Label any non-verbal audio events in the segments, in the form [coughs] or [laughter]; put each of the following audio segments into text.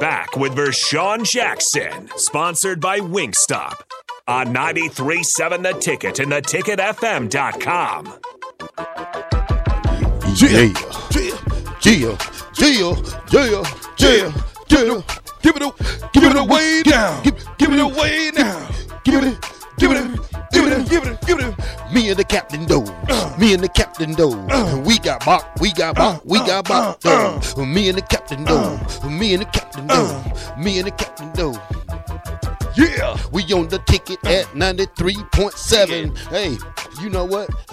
Back with Vershawn Jackson, sponsored by Wingstop on 93.7 The Ticket and theticketfm.com. Yeah, yeah, yeah, yeah, yeah, yeah. yeah. Give it, give it away now. Give, give it away now. Give it, give it, give it, give it, give it. Me and the captain do. Me and the captain do. We got bop, we got bop, we uh, got uh, bop. Uh, do. Me and the captain do. Me and the captain do. Me and the captain do. Yeah, we on the ticket at 93.7. Hey, you know what? [laughs]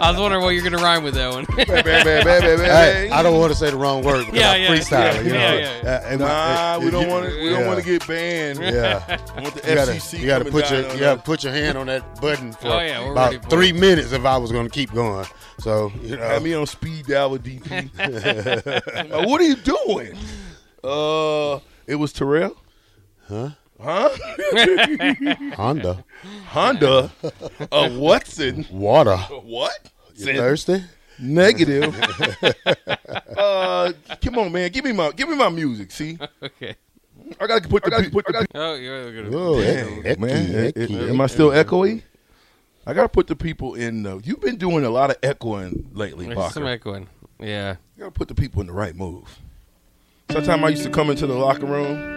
I was wondering what you're gonna rhyme with that one. hey, I don't want to say the wrong word because Yeah, I'm yeah, freestyling. yeah, you know? yeah, yeah. Uh, and Nah, my- we don't you- want to. We don't yeah. want to get banned. Yeah, I want the you gotta, FCC. you gotta coming put your on you gotta us. put your hand on that button for Oh, yeah, we're ready about for three it. minutes if I was going to keep going. So you know, Have me on speed dial with DP. Uh, [laughs] what are you doing? Uh, it was Terrell. Huh? Huh? [laughs] Honda Honda. Uh, Watson. water. What? You thirsty? Negative. [laughs] uh, come on, man. Give me my give me my music. See, okay. I gotta put the. pe- put the Oh, you're gonna. Oh, Damn, ecky, man. ecky, It- ecky. am I still echoey? I gotta put the people in. Uh, you've been doing a lot of echoing lately, There's some echoing. Yeah. You gotta put the people in the right move. Sometimes I used to come into the locker room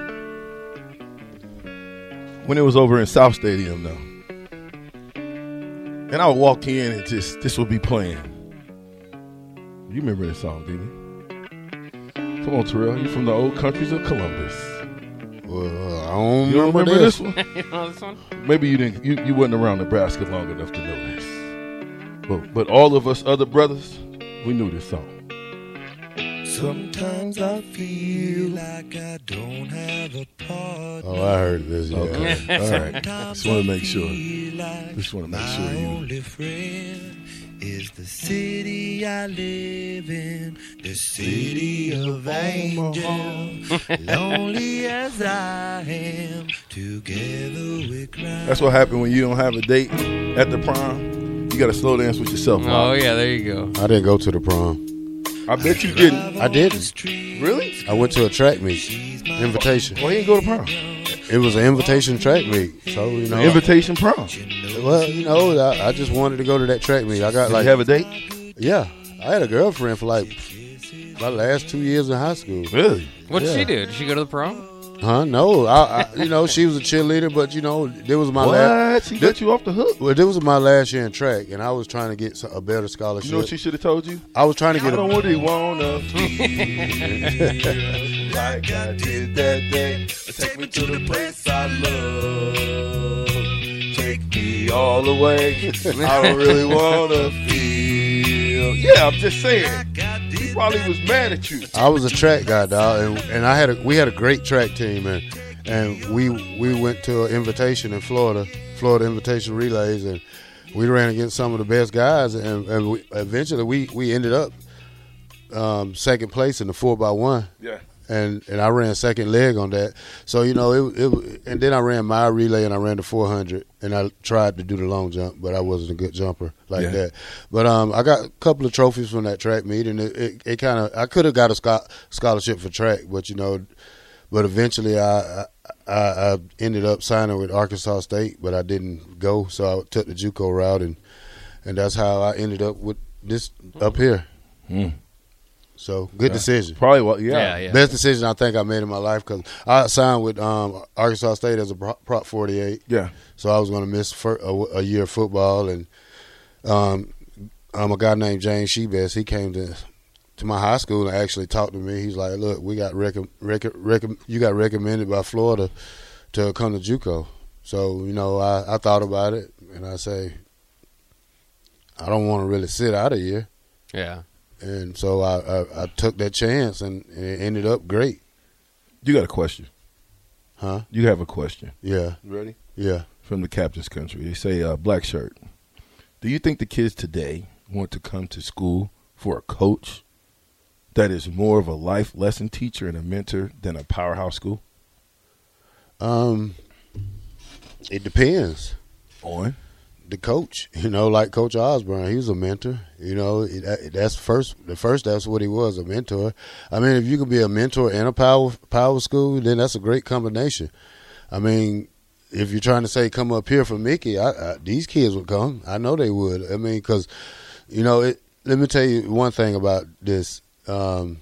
when it was over in South Stadium, though, and I would walk in and just this would be playing. You remember this song, didn't you? Come on, Terrell. You from the old countries of Columbus. Well, I don't You don't remember, remember this this. one? [laughs] you know this one? Maybe you didn't. You, you wasn't around Nebraska long enough to know this. But but all of us other brothers, we knew this song. Sometimes I feel like I don't have a part. Oh, I heard this. Yeah. Okay, all right. Just want to make sure. Like Just want to make my sure you. only friend is the city I live in, the city of angels. Lonely as I am, together we cry. That's what happened when you don't have a date at the prom. You got to slow dance with yourself. Oh yeah, there you go. I didn't go to the prom. I bet you didn't. I didn't. Really? I went to a track meet, invitation. Well, he didn't go to prom. It was an invitation track meet, so you know. Invitation prom. well, you know, I, I just wanted to go to that track meet. I got Did like, you have a date? yeah, I had a girlfriend for like my last two years in high school. Really? What did Yeah. she do? Did she go to the prom? Huh? No, I, I, you know, she was a cheerleader, but you know, there was my What? last. She got you off the hook. Well, this was my last year in track, and I was trying to get a better scholarship. You know what she should have told you? I was trying to I get don't a. really wanna [laughs] feel like I did that day. Take me to the place I love. Take me all the way. I don't really wanna [laughs] feel. Yeah, I'm just saying. Probably was mad at you. I was a track guy, dog, and, and I had a we had a great track team, and and we we went to an invitation in Florida, Florida Invitation Relays, and we ran against some of the best guys, and, and we, eventually we we ended up um, second place in the four by one. Yeah. And and I ran second leg on that. So you know it, it and then I ran my relay and I ran the 400 and I tried to do the long jump, but I wasn't a good jumper like Yeah. that. But um, I got a couple of trophies from that track meet, and it it, it kind of I could have got a scho- scholarship for track, but you know, but eventually I. I I, ended up signing with Arkansas State, but I didn't go, so I took the JUCO route, and and that's how I ended up with this up here. Hmm. So good decision. Probably what? Yeah. Yeah, yeah. Best decision I think I made in my life because I signed with um, Arkansas State as a Prop 48, Yeah. so I was going to miss fir- a, a year of football. And um, um, a guy named James Shebest, he came to to my high school and actually talked to me. He's like, "Look, we got recom- rec- recom- you got recommended by Florida to come to JUCO." So you know, I, I thought about it and I say, I don't want to really sit out a year. Yeah. And so I, I, I took that chance, and, and it ended up great. You got a question? Huh? You have a question? Yeah, Ready? yeah. From the captain's country, they say, uh, "Black shirt." Do you think the kids today want to come to school for a coach that is more of a life lesson teacher and a mentor than a powerhouse school? Um, it depends. On The coach, [laughs] you know, like Coach Osborne, he was a mentor. You know, that's first. The first, that's what he was, a mentor. I mean, if you can be a mentor in a power power school, then that's a great combination. I mean, if you're trying to say come up here for Mickey, I, I, these kids would come. I know they would. I mean, because you know, it, let me tell you one thing about this. Um,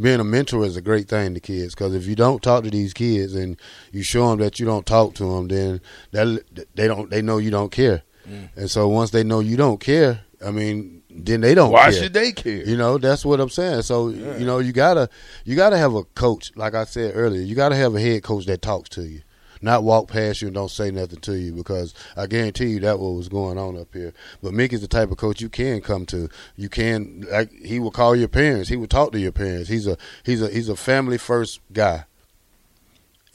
being a mentor is a great thing to kids because if you don't talk to these kids and you show them that you don't talk to them, then that they don't they know you don't care, Mm. and so once they know you don't care, I mean, then they don't. why care. should they care? You know, that's what I'm saying. So you know, you gotta you gotta have a coach. Like I said earlier, you gotta have a head coach that talks to you, not walk past you and don't say nothing to you. Because I guarantee you that what was going on up here. But Mickey's the type of coach you can come to. You can like he will call your parents. He will talk to your parents. He's a he's a he's a family first guy.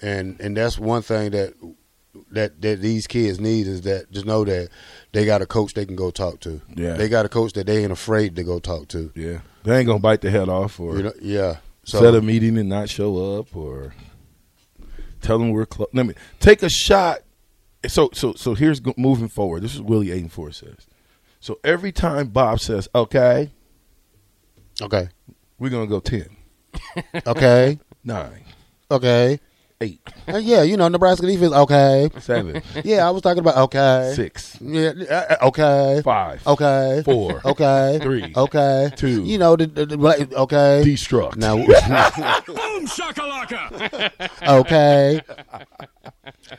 And and that's one thing that that that these kids need is that just know that they got a coach they can go talk to. Yeah. They got a coach that they ain't afraid to go talk to. yeah, they ain't gonna bite the head off or You know, yeah. So set a meeting and not show up or tell them we're close. Let me take a shot. So so so here's go- moving forward. This is Willie Aiden Four says. So every time Bob says okay, okay, we're gonna go ten, okay, [laughs] nine, okay. Eight, Uh, yeah, you know Nebraska defense. Okay, seven, [laughs] yeah, I was talking about okay, six, yeah, uh, okay, five, okay, four, okay, Three. okay, Two. You know the, the, the black- okay. destruct. now, [laughs] Boom shakalaka. [laughs] okay.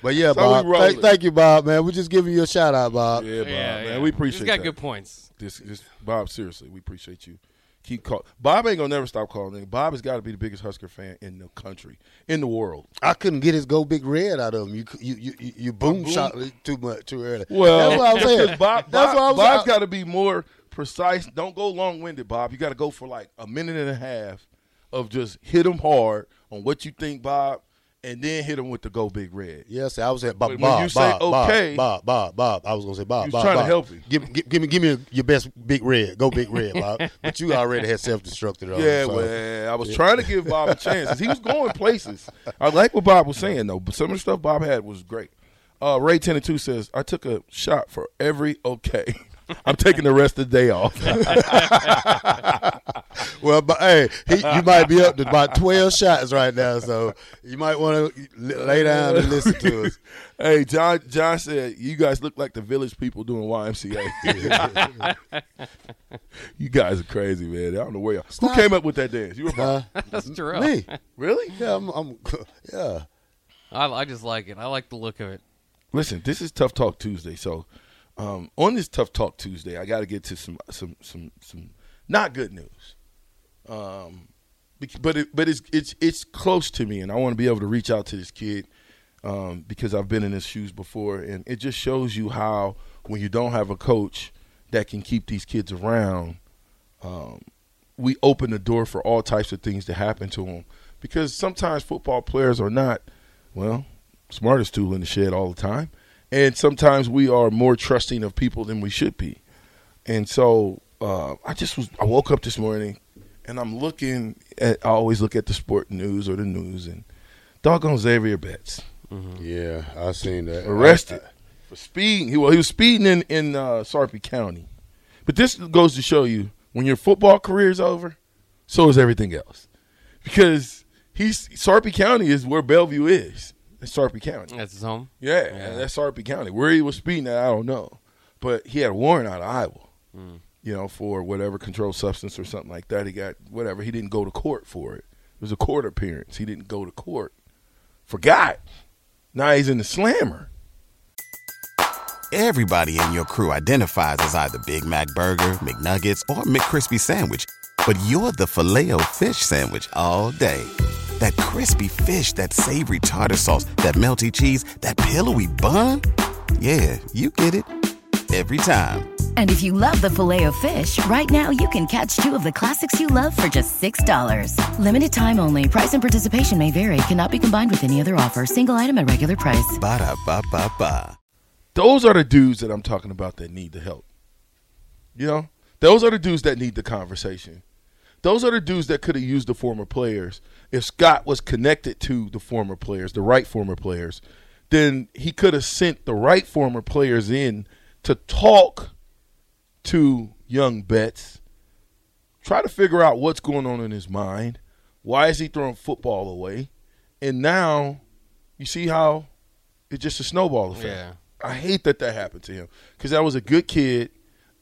But yeah, So Bob. rolling. Thank, thank you, Bob. Man, we're just giving you a shout out, Bob. yeah, Bob, yeah, man, yeah. we appreciate. He's got that. good points. This, this, Bob, seriously, we appreciate you. Keep call. Bob ain't gonna never stop calling. in. Bob has got to be the biggest Husker fan in the country, in the world. I couldn't get his go big red out of him. You you you, you- you boom, shot too much too early. Well, that's what I'm [laughs] saying. Bob, that's Bob, what Bob's saying. got to be more precise. Don't go long winded, Bob. You got to go for like a minute and a half of just hit him hard on what you think, Bob, and then hit him with the go big red. Yes, I was at Bob. When Bob, you say Bob, okay- Bob, Bob, Bob, Bob. I was gonna say Bob. Was Bob, trying to help you. Give, give, give me, give me your best big red. Go big red, Bob. [laughs] but you already had self destructed. Yeah, so. well, I was trying to give Bob a chance he was going places. I like what Bob was saying though, but some of the stuff Bob had was great. Uh, Ray ten and two says, "I took a shot for every okay. [laughs] I'm taking the rest of the day off." [laughs] Well, but hey, he, you might be up to about twelve shots right now, so you might want to lay down and listen to us. [laughs] hey, John. John said, "You guys look like the village people doing YMCA." [laughs] you guys are crazy, man. I don't know where y'all. Who came up with that dance? You were Uh, That's true. me, really? yeah, I'm, I'm yeah. I, I just like it. I like the look of it. Listen, this is Tough Talk Tuesday. So, um, on this Tough Talk Tuesday, I got to get to some some some some not good news. Um, but it, but it's it's it's close to me, and I want to be able to reach out to this kid um, because I've been in his shoes before, and it just shows you how when you don't have a coach that can keep these kids around, um, we open the door for all types of things to happen to them. Because sometimes football players are not, well, smartest tool in the shed all the time, and sometimes we are more trusting of people than we should be. And so uh, I just was I woke up this morning and I'm looking at. I always look at the sport news or the news, and doggone Xavier Betts Yeah, I seen that. arrested for speeding. He, well, he was speeding in in uh, Sarpy County. But this goes to show you when your football career is over, so is everything else. Because he's Sarpy County is where Bellevue is. It's Sarpy County. That's his home. Yeah, Yeah. that's Sarpy County. Where he was speeding at, I don't know. But he had a warrant out of Iowa, mm. you know, for whatever controlled substance or something like that. He got whatever. He didn't go to court for it. It was a court appearance. He didn't go to court. Forgot. Now he's in the slammer. Everybody in your crew identifies as either Big Mac Burger, McNuggets, or McCrispy Sandwich. But you're the filet o fish Sandwich all day. That crispy fish, that savory tartar sauce, that melty cheese, that pillowy bun. Yeah, you get it. Every time. And if you love the filet of fish, right now you can catch two of the classics you love for just $6. Limited time only. Price and participation may vary. Cannot be combined with any other offer. Single item at regular price. Ba-da-ba-ba-ba. Those are the dudes that I'm talking about that need the help. You know, those are the dudes that need the conversation. Those are the dudes that could have used the former players. If Scott was connected to the former players, the right former players, then he could have sent the right former players in to talk to young Betts, try to figure out what's going on in his mind. Why is he throwing football away? And now you see how it's just a snowball effect. Yeah. I hate that that happened to him because that was a good kid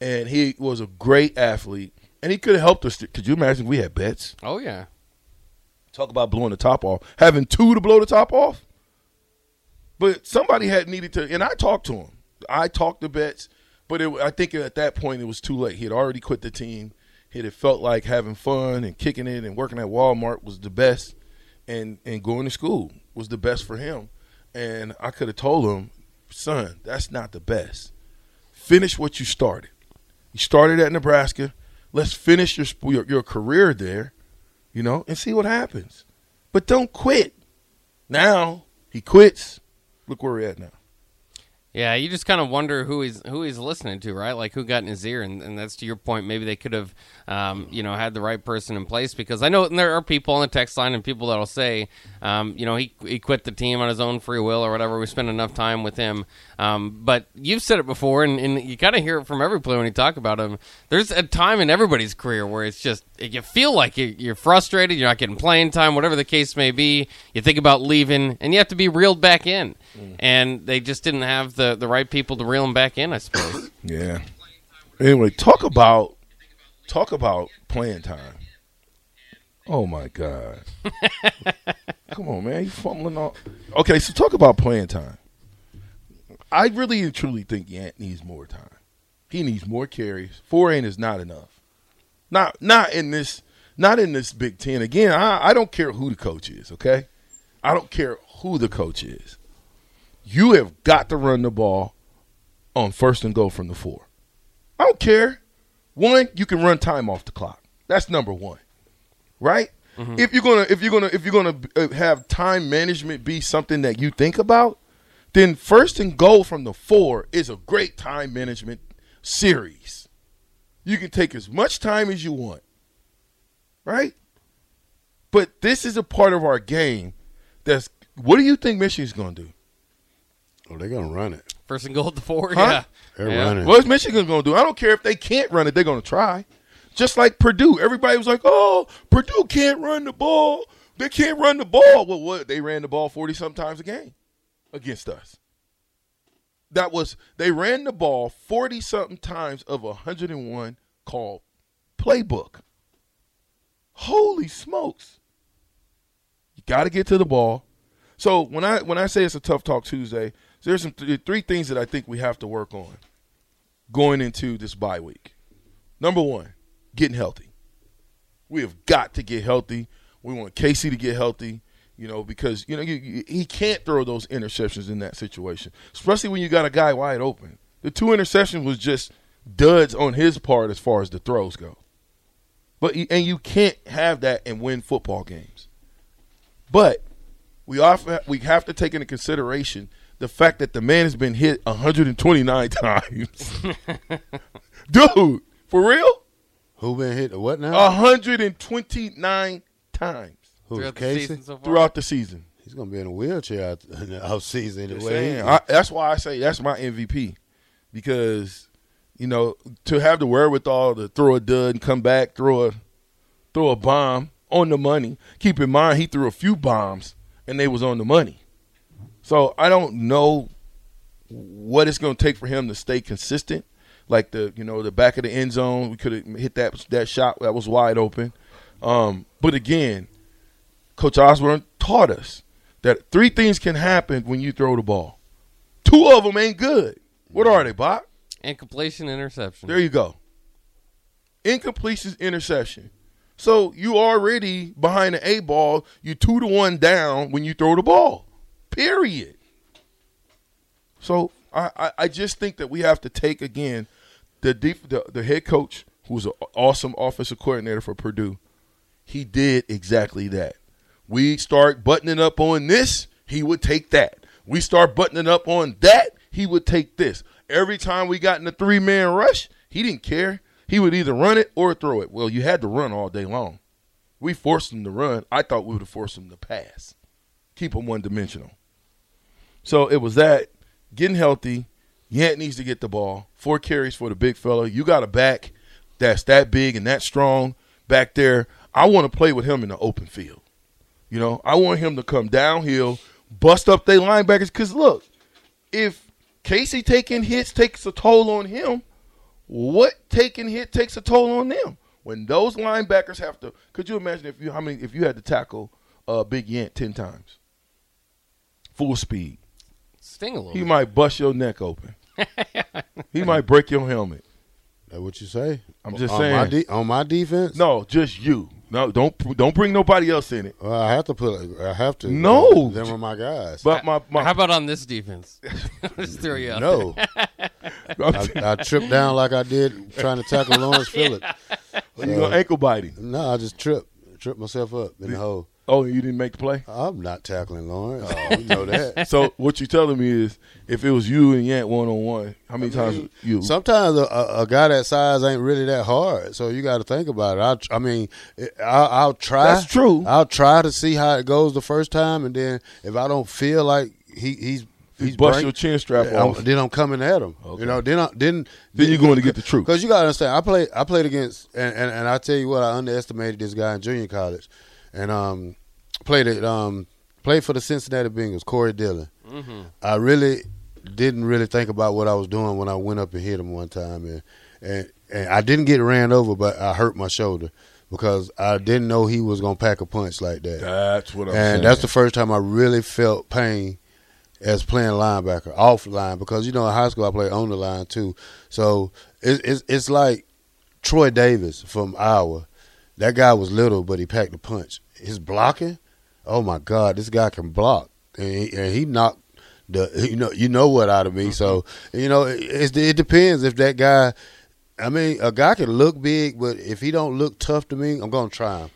and he was a great athlete and he could have helped us. Could you imagine we had bets? Oh yeah. Talk about blowing the top off. Having two to blow the top off. But somebody had needed to, and I talked to him. I talked to Betts, but it, I think at that point it was too late. He had already quit the team. He had felt like having fun and kicking it and working at Walmart was the best, and and going to school was the best for him. And I could have told him, son, that's not the best. Finish what you started. You started at Nebraska. Let's finish your your, your career there, you know, and see what happens. But don't quit. Now he quits. Look where we're at now. Yeah, you just kind of wonder who he's who he's listening to, right? Like who got in his ear, and, and that's to your point. Maybe they could have, um, you know, had the right person in place because I know there are people on the text line and people that'll say, um, you know, he he quit the team on his own free will or whatever. We spent enough time with him, um, but you've said it before, and, and you kind of hear it from every player when you talk about him. There's a time in everybody's career where it's just you feel like you- you're frustrated, you're not getting playing time, whatever the case may be. You think about leaving, and you have to be reeled back in, and they just didn't have the the right people to reel him back in, I suppose. [coughs] Yeah. Anyway, talk about talk about playing time. Oh my God. [laughs] Come on, man. You fumbling all Okay, so talk about playing time. I really and truly think Yant needs more time. He needs more carries. Four ain't is not enough. Not not in this not in this Big Ten. Again, I, I don't care who the coach is, okay? I don't care who the coach is. You have got to run the ball on first and goal from the four. I don't care. One, you can run time off the clock. That's number one, right? If you're gonna if you're gonna if you're gonna uh, have time management be something that you think about, then first and goal from the four is a great time management series. You can take as much time as you want, right? But this is a part of our game. That's what do you think Michigan's gonna do? Oh, they're gonna run it. First and goal at the four, Huh? yeah. They're Yeah. running. What's Michigan going to do? I don't care if they can't run it; they're going to try. Just like Purdue, everybody was like, "Oh, Purdue can't run the ball. They can't run the ball." Well, what? They ran the ball forty sometimes a game against us. That was they ran the ball forty something times of hundred and one called playbook. Holy smokes! You got to get to the ball. So when I when I say it's a tough talk Tuesday, there's some th- three things that I think we have to work on going into this bye week. Number one, getting healthy. We have got to get healthy. We want Casey to get healthy, you know, because you know you, you- he can't throw those interceptions in that situation, especially when you got a guy wide open. The two interceptions was just duds on his part as far as the throws go. But and you can't have that and win football games. But we often we have to take into consideration the fact that the man has been hit 129 [laughs] times. [laughs] Dude, for real? Who been hit? What now? 129 times Who's Throughout the Casey? season so far. throughout the season. He's gonna be in a wheelchair out in the off season anyway. I, that's why I say that's my MVP because you know to have the wherewithal to throw a dud and come back, throw a throw a bomb on the money. Keep in mind he threw a few bombs and they was on the money. So I don't know what it's going to take for him to stay consistent. Like the you know the back of the end zone, we could have hit that that shot that was wide open. Um, but again, Coach Osborne taught us that three things can happen when you throw the ball. Two of them ain't good. What are they, Bob? Incompletion, interception. There you go. Incompletion, interception. So you already behind the A ball. You two to one down when you throw the ball. Period. So I, I, I just think that we have to take again the the, the head coach who's an awesome offensive coordinator for Purdue. He did exactly that. We start buttoning up on this, he would take that. We start buttoning up on that, he would take this. Every time we got in a three man rush, he didn't care. He would either run it or throw it. Well, you had to run all day long. We forced him to run. I thought we would have forced him to pass. Keep him one dimensional. So it was that getting healthy. Yant needs to get the ball. Four carries for the big fella. You got a back that's that big and that strong back there. I want to play with him in the open field. You know, I want him to come downhill, bust up their linebackers. Because look, if Casey taking hits takes a toll on him, what taking hit takes a toll on them? When those linebackers have to, could you imagine if you how many if you had to tackle uh, Big Yant ten times, full speed? Sting a little. He bit. might bust your neck open. He might break your helmet. That what you say? I'm just on My saying. de- on my defense? No, just you. No, don't don't bring nobody else in it. Well, I have to put. I have to. No. them are my guys. But my my How about on this defense? [laughs] Just throw you out. no, [laughs] I, I tripped down like I did trying to tackle Lawrence [laughs] Phillips. you gonna ankle bite him. No, I just tripped, tripped myself up in the hole. Oh, you didn't make the play. I'm not tackling Lawrence. Oh, you know that. [laughs] So what you're telling me is, if it was you and Yant one on one, how many times you? Sometimes a, a, guy that size ain't really that hard, so you got to think about it. I, I mean, I'll, I'll try. That's true. I'll try to see how it goes the first time, and then if I don't feel like he, he's he's bust your chin strap I'm- off. then I'm coming at him. Okay. You know, then I, then Then you're going to get the truth. because you got to understand. I played I played against, and, and and I tell you what, I underestimated this guy in junior college, and um played it um played for the Cincinnati Bengals, Corey Dillon. I really didn't really think about what I was doing when I went up and hit him one time, and and, and I didn't get ran over, but I hurt my shoulder because I didn't know he was gonna pack a punch like that. That's what I'm and saying. that's the first time I really felt pain as playing linebacker off line because you know in high school I played on the line too. So it, it's it's like Troy Davis from Iowa. That guy was little, but he packed a punch. His blocking, oh my God, this guy can block, and he, and he knocked the you know you know what out of me. So you know it, it depends if that guy. I mean, a guy can look big, but if he don't look tough to me, I'm gonna try him.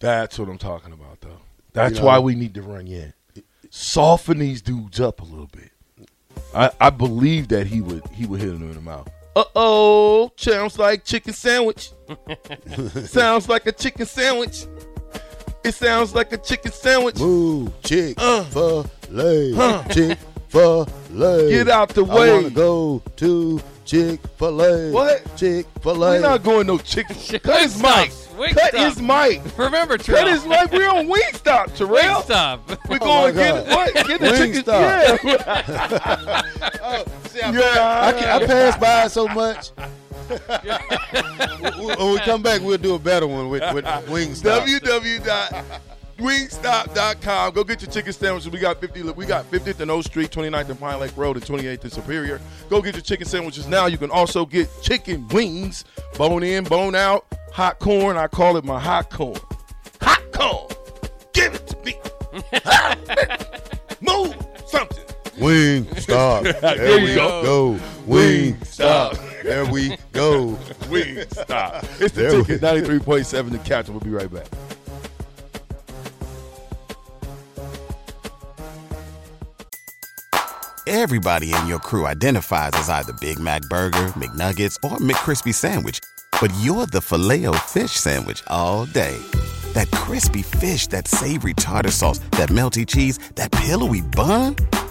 That's what I'm talking about, though. That's You know- why we need to run in. Soften these dudes up a little bit. I, I believe that he would he would hit him in the mouth. Uh oh, sounds like chicken sandwich. [laughs] sounds like a chicken sandwich. It sounds like a chicken sandwich. Move, chick Uh. fil A, Huh. chick fil A. Get out the way. I way. wanna go to Chick fil A. What? Chick fil A. We're not going no chicken. [laughs] Cut his Wingstop. mic. Cut his mic. Remember, Cut Terrell. his mic. We're on Wingstop, Terrell. Stop. We're [laughs] Oh going my to get God. what? Get the chicken. Wingstop. Yeah. Yeah. I, can, I pass by so much. [laughs] when we come back, we'll do a better one with, with Wingstop. www.wingstop.com. Go get your chicken sandwiches. We got 50. We got 50th and O Street, 29th and Pine Lake Road, and 28th and Superior. Go get your chicken sandwiches now. You can also get chicken wings, bone in, bone out, hot corn. I call it my hot corn. Hot corn. Give it to me. [laughs] Move something. Wingstop. [laughs] There, There we go. [laughs] go. Wingstop. There we go. Wingstop. It's the There we- ticket. 93.7 The Catch. We'll be right back. Everybody in your crew identifies as either Big Mac Burger, McNuggets, or McCrispy Sandwich. but you're the filet fish Sandwich all day. That crispy fish, that savory tartar sauce, that melty cheese, that pillowy bun.